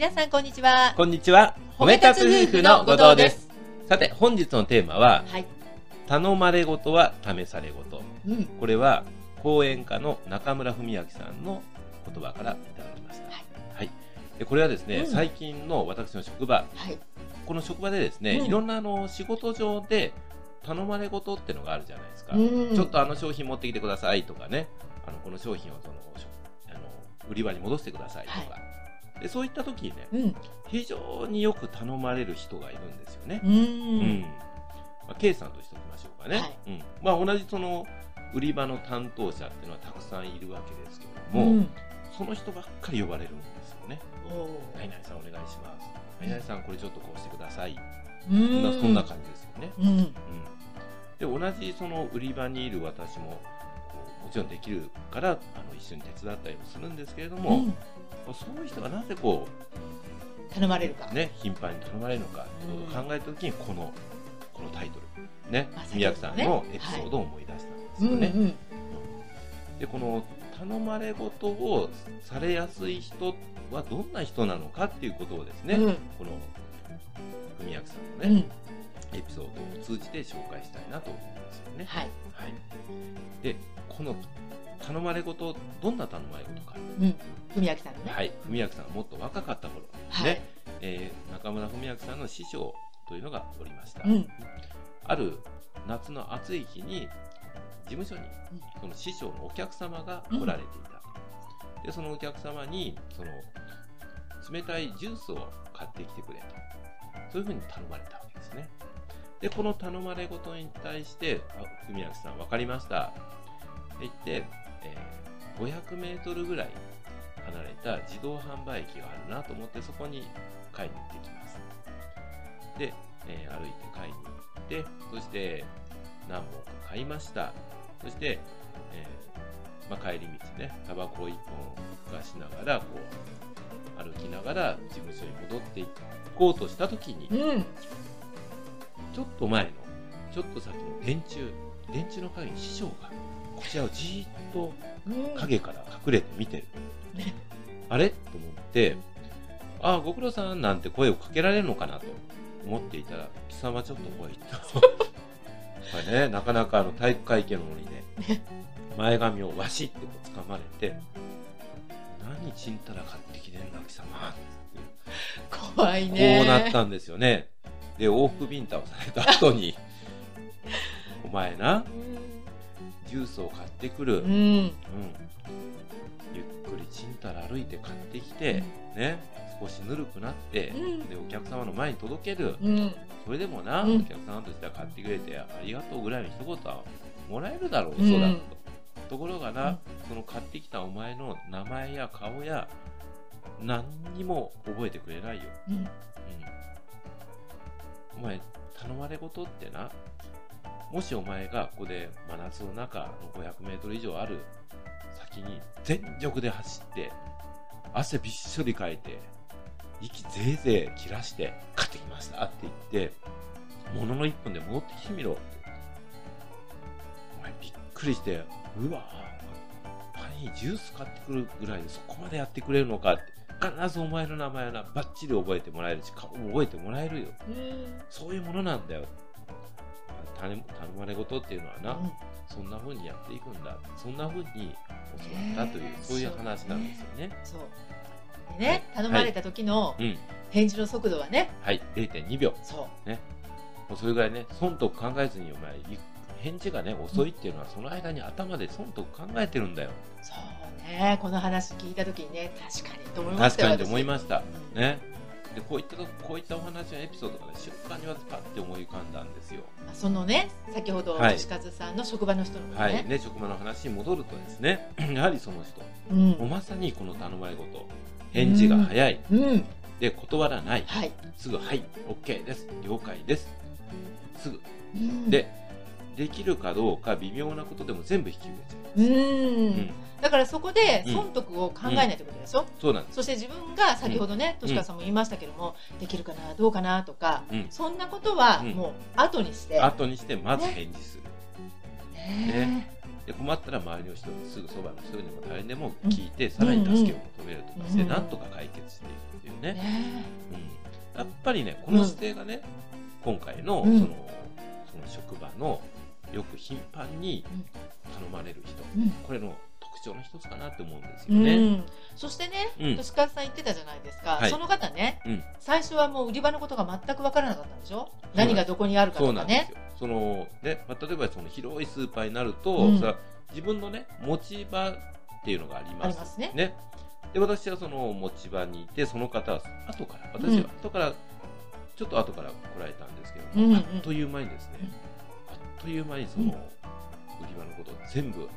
皆さんこんにちは。こんにちは。褒め立つ夫婦の後藤です。さて、本日のテーマは、はい。頼まれごとは試されごと。うん。これは、講演家の中村文明さんの言葉からいただきました。はい。はい。でこれはですね、うん最近の私の職場、はい。この職場でですね、うんいろんなあの仕事上で頼まれごとってのがあるじゃないですか。うんちょっとあの商品持ってきてくださいとかね、あのこの商品をそのあの売り場に戻してくださいとか、でそういった時にね、うん。非常によく頼まれる人がいるんですよね。う。うんまあ、K さんとしておきましょうかね。はいうんまあ、同じその売り場の担当者っていうのはたくさんいるわけですけれども、うん。その人ばっかり呼ばれるんですよね。お何々さんお願いします。何々さんこれちょっとこうしてください。ーそんなうん。そんな感じですよね。うん。うん、で同じその売り場にいる私ももちろんできるからあの一緒に手伝ったりもするんですけれども、うんそういう人がなぜこ頼まれるかう、。ね、頻繁に頼まれるのかということを考えた時にこのこのタイトル、ねまあ、宮城さんのエピソードを思い出したんですよね。うん。でこの頼まれごとをされやすい人はどんな人なのかっていうことをですね、うんこの文明さんうん。のね、エピソードを通じて紹介したいなと思うんですよね。はい。はい、でこの頼まれごとどんな頼まれごとか、うん。文明さんのね。はい、文明さんがもっと若かった頃、はい。ね。えー中村文明さんの師匠というのがおりました、うん。ある夏の暑い日に事務所にその師匠のお客様が来られていた、でそのお客様にその冷たいジュースを買ってきてくれと。そういうふうに頼まれたわけですね。でこの頼まれごとに対して「あ文明さん分かりました」って言って、えー500メートルぐらい離れた自動販売機があるなと思ってそこに買いに行ってきますで、えー歩いて買いに行ってそして何本か買いましたそして、えーまあ、帰り道ねタバコを1本ふかしながらこう歩きながら事務所に戻っていこうとした時にうん。ちょっと前のちょっと先の電柱電柱の影に師匠がこちらをじーっとうん。影から隠れて見てる。あれ？と思って、ああ、ご苦労さんなんて声をかけられるのかなと思っていたら、貴様ちょっと来いと。これね、なかなかあの体育会系のにね、前髪をわしってこう掴まれて、何ちんたら買ってきてんだ貴様怖いね。こうなったんですよね。で、往復ビンタをされた後に、お前な、ジュースを買ってくる。うん。うん、ゆっくりちんたら歩いて買ってきて、ね、少しぬるくなって、うん。でお客様の前に届ける、うん。それでもな、うん。お客様としては買ってくれてありがとうぐらいの一言はもらえるだろう、うん。そうだとところがな、うん。その買ってきたお前の名前や顔や何にも覚えてくれないよ、うん。うん、お前頼まれ事ってなもしお前がここで真夏の中の500メートル以上ある先に全力で走って汗びっしょりかいて息ぜいぜい切らして買ってきましたって言ってものの1分で戻ってきてみろって。お前びっくりしてうわパンにジュース買ってくるぐらいでそこまでやってくれるのかって。必ずお前の名前はなバッチリ覚えてもらえるし顔も覚えてもらえるよ。うん。そういうものなんだよ頼頼まれ事っていうのはな、そんな風にやっていくんだ。そんな風に教わったという、ねえ。そういう話なんですよね。そう。でね、頼まれた時のうん。返事の速度はね、はい。0.2秒。そう。もうそれぐらいね損得考えずにお前い返事がね遅いっていうのはその間に頭で損得考えてるんだよ。そうね、この話聞いた時にね、確かにと思いましたよ。確かにと思いました。私。ねでこういったとこういったお話のエピソードがね瞬間に私パッて思い浮かんだんですよ。うんそのね、先ほどはい。吉和さんの職場の人のことはい。ね。ね職場の話に戻るとですね やはりその人うん。もうまさにこの頼まれ事返事が早い、うん。で断らない。はい。すぐ「はい OK です。了解です」すぐ。うん、でできるかどうか微妙なことでも全部引き受けちゃう。う、うん。ん、だからそこでうん。損得を考えないってことでしょ、そうなんです。そして自分が先ほどね、としかさんも言いましたけども、できるかなどうかなとか、うん。そんなことはうん。もう後にして、後にしてまず返事する、ね。で困ったら周りの人にすぐそばの人にも誰にでも聞いて、さらに助けを求めるとかして、うん。なんとか解決していくっていうね、ねうん、やっぱりねこの姿勢がね、今回のそうん。の,、その職場のよく頻繁に頼まれる人、うん。これの特徴の一つかなって思うんですうよね。ん、そしてね、うん。吉川さん言ってたじゃないですか、はい。その方ね、うん。最初はもう売り場のことが全く分からなかったんでしょ？何がどこにあるかとかね。そのね、まあ、例えばその広いスーパーになると、うん。それは自分のね持ち場っていうのがあります。ね。ね。で私はその持ち場にいてその方は後から私うん。は後から、ちょっと後から来られたんですけども、あっという間にですね、という間にその、売り場のことを全部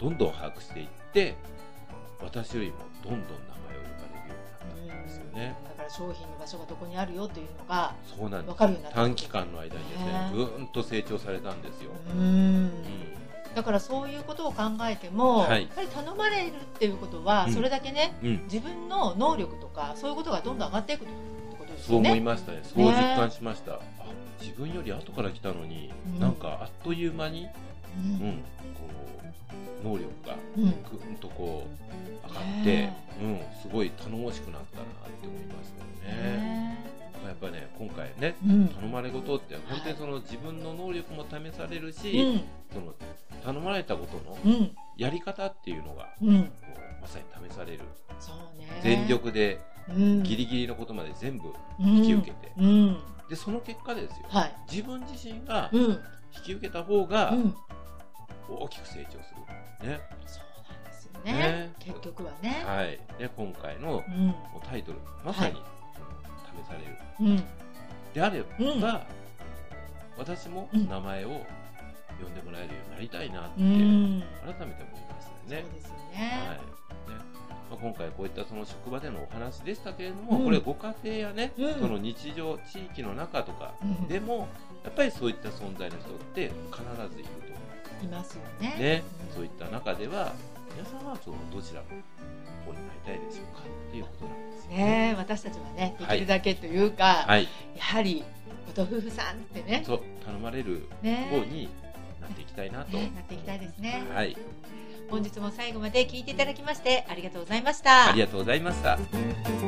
どんどん把握していって私よりもどんどん名前を呼ばれるようになったんですよね。だから商品の場所がどこにあるよというのがそうなんです分かるようになった短期間の間にですねぐんと成長されたんですよ。うだからそういうことを考えても、はいやっぱり頼まれるっていうことは、それだけねうん自分の能力とかそういうことがどんどん上がっていくってことですねそう思い。ましたね。そう実感しました。あ自分より後から来たのに、うん。なんかあっという間に、ううんん、こう能力がうん。ぐんとこう上がって、ねうん、すごい頼もしくなったなって思いますよね。ねやっぱりね、今回ね、うん。頼まれ事って本当にその自分の能力も試されるし、うん。その頼まれたことのうん。やり方っていうのが、うん。こうまさに試される。そうね。全力でうん。ギリギリのことまで全部引引き受けて、うんでその結果ですよ。はい自分自身がうん引き受けた方がうん大きく成長する。ね。そうなんですよねね結局はねはい。で、今回のうんタイトル、まさに、はい試される。うんであれば、うん私もうん名前を呼んでもらえるようになりたいなって、うん改めて思いましたね。そうですよはい。あ、今回こういったその職場でのお話でしたけれども、うん。これご家庭やね、うん。その日常地域の中とかうん。でも、やっぱりそういった存在の人って必ずいると思う。いますよね。ね、うん。そういった中では皆さんはそのどちらの方になりたいでしょうかっていうことなんですよね。私たちはねではい。きるだけというか、はい、やはりご夫婦さんってね。そう頼まれるね方になっていきたいなと、ねなっていきたいですね。はい、本日も最後まで聞いていただきましてありがとうございましたありがとうございました。